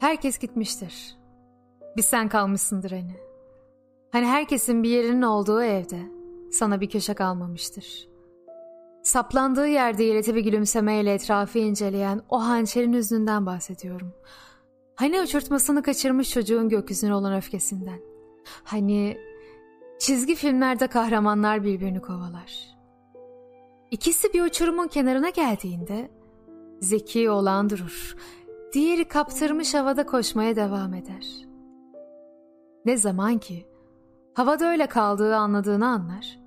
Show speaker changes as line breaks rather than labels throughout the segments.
Herkes gitmiştir. Bir sen kalmışsındır hani. Hani herkesin bir yerinin olduğu evde sana bir köşe kalmamıştır. Saplandığı yerde iğreti bir gülümsemeyle etrafı inceleyen o hançerin hüznünden bahsediyorum. Hani uçurtmasını kaçırmış çocuğun gökyüzüne olan öfkesinden. Hani çizgi filmlerde kahramanlar birbirini kovalar. İkisi bir uçurumun kenarına geldiğinde zeki olan durur. Diğeri kaptırmış havada koşmaya devam eder. Ne zaman ki havada öyle kaldığı anladığını anlar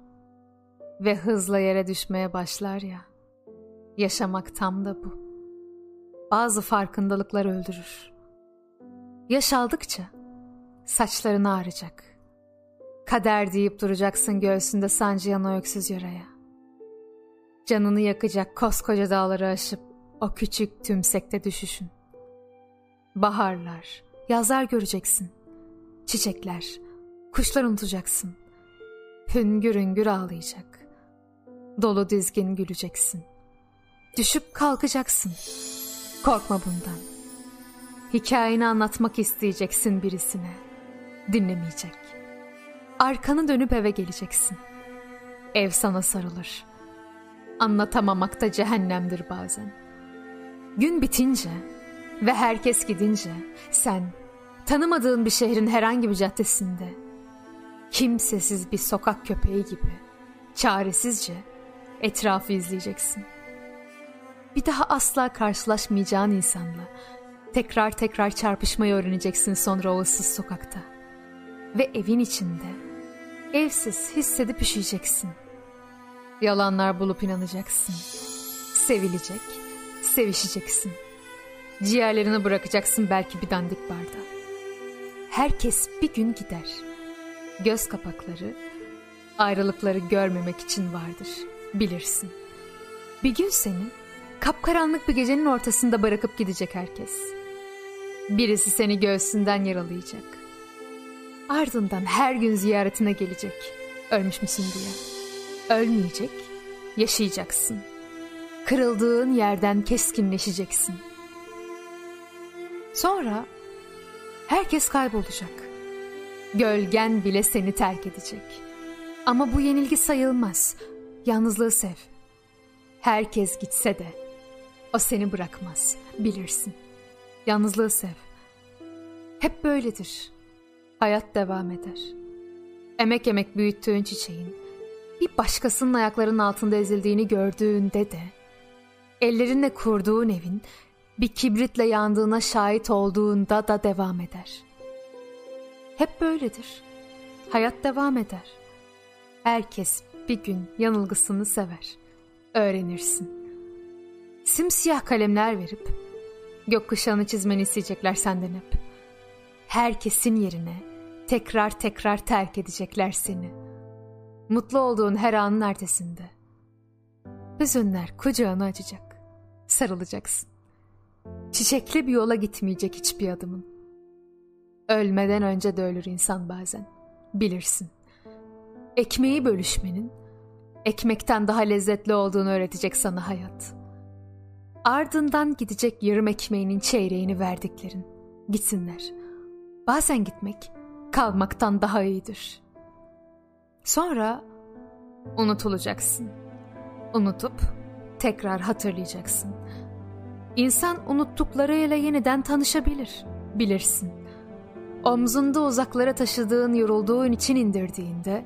ve hızla yere düşmeye başlar ya. Yaşamak tam da bu. Bazı farkındalıklar öldürür. Yaş aldıkça saçların ağrıyacak. Kader deyip duracaksın göğsünde sancıyan o öksüz yaraya. Canını yakacak koskoca dağları aşıp o küçük tümsekte düşüşün. Baharlar, yazlar göreceksin. Çiçekler, kuşlar unutacaksın. Hüngür hüngür ağlayacak. Dolu dizgin güleceksin. Düşüp kalkacaksın. Korkma bundan. Hikayeni anlatmak isteyeceksin birisine. Dinlemeyecek. Arkanı dönüp eve geleceksin. Ev sana sarılır. Anlatamamak da cehennemdir bazen. Gün bitince ve herkes gidince sen tanımadığın bir şehrin herhangi bir caddesinde kimsesiz bir sokak köpeği gibi çaresizce etrafı izleyeceksin. Bir daha asla karşılaşmayacağın insanla tekrar tekrar çarpışmayı öğreneceksin sonra o ıssız sokakta. Ve evin içinde evsiz hissedip üşüyeceksin. Yalanlar bulup inanacaksın. Sevilecek, sevişeceksin. Ciğerlerini bırakacaksın belki bir dandik barda. Herkes bir gün gider. Göz kapakları ayrılıkları görmemek için vardır. Bilirsin. Bir gün seni kapkaranlık bir gecenin ortasında bırakıp gidecek herkes. Birisi seni göğsünden yaralayacak. Ardından her gün ziyaretine gelecek. Ölmüş müsün diye. Ölmeyecek, yaşayacaksın. Kırıldığın yerden keskinleşeceksin. Sonra herkes kaybolacak. Gölgen bile seni terk edecek. Ama bu yenilgi sayılmaz. Yalnızlığı sev. Herkes gitse de o seni bırakmaz. Bilirsin. Yalnızlığı sev. Hep böyledir. Hayat devam eder. Emek emek büyüttüğün çiçeğin bir başkasının ayaklarının altında ezildiğini gördüğünde de ellerinle kurduğun evin bir kibritle yandığına şahit olduğunda da devam eder. Hep böyledir. Hayat devam eder. Herkes bir gün yanılgısını sever. Öğrenirsin. Simsiyah kalemler verip gökkuşağını çizmeni isteyecekler senden hep. Herkesin yerine tekrar tekrar terk edecekler seni. Mutlu olduğun her anın ertesinde. Hüzünler kucağını açacak. Sarılacaksın. Çiçekli bir yola gitmeyecek hiçbir adımın. Ölmeden önce de ölür insan bazen. Bilirsin. Ekmeği bölüşmenin ekmekten daha lezzetli olduğunu öğretecek sana hayat. Ardından gidecek yarım ekmeğinin çeyreğini verdiklerin. Gitsinler. Bazen gitmek kalmaktan daha iyidir. Sonra unutulacaksın. Unutup tekrar hatırlayacaksın. İnsan unuttuklarıyla yeniden tanışabilir, bilirsin. Omzunda uzaklara taşıdığın yorulduğun için indirdiğinde,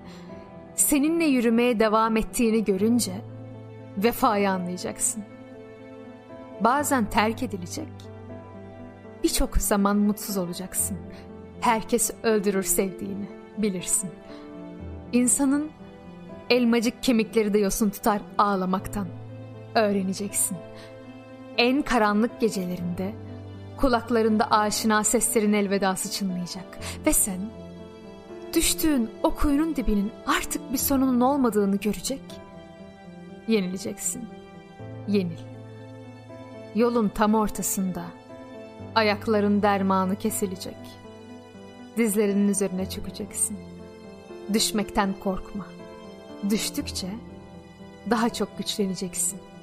seninle yürümeye devam ettiğini görünce vefayı anlayacaksın. Bazen terk edilecek, birçok zaman mutsuz olacaksın. Herkes öldürür sevdiğini, bilirsin. İnsanın elmacık kemikleri de yosun tutar ağlamaktan. Öğreneceksin. En karanlık gecelerinde kulaklarında aşina seslerin elvedası çınlayacak. Ve sen düştüğün o kuyunun dibinin artık bir sonunun olmadığını görecek. Yenileceksin. Yenil. Yolun tam ortasında ayakların dermanı kesilecek. Dizlerinin üzerine çökeceksin. Düşmekten korkma. Düştükçe daha çok güçleneceksin.''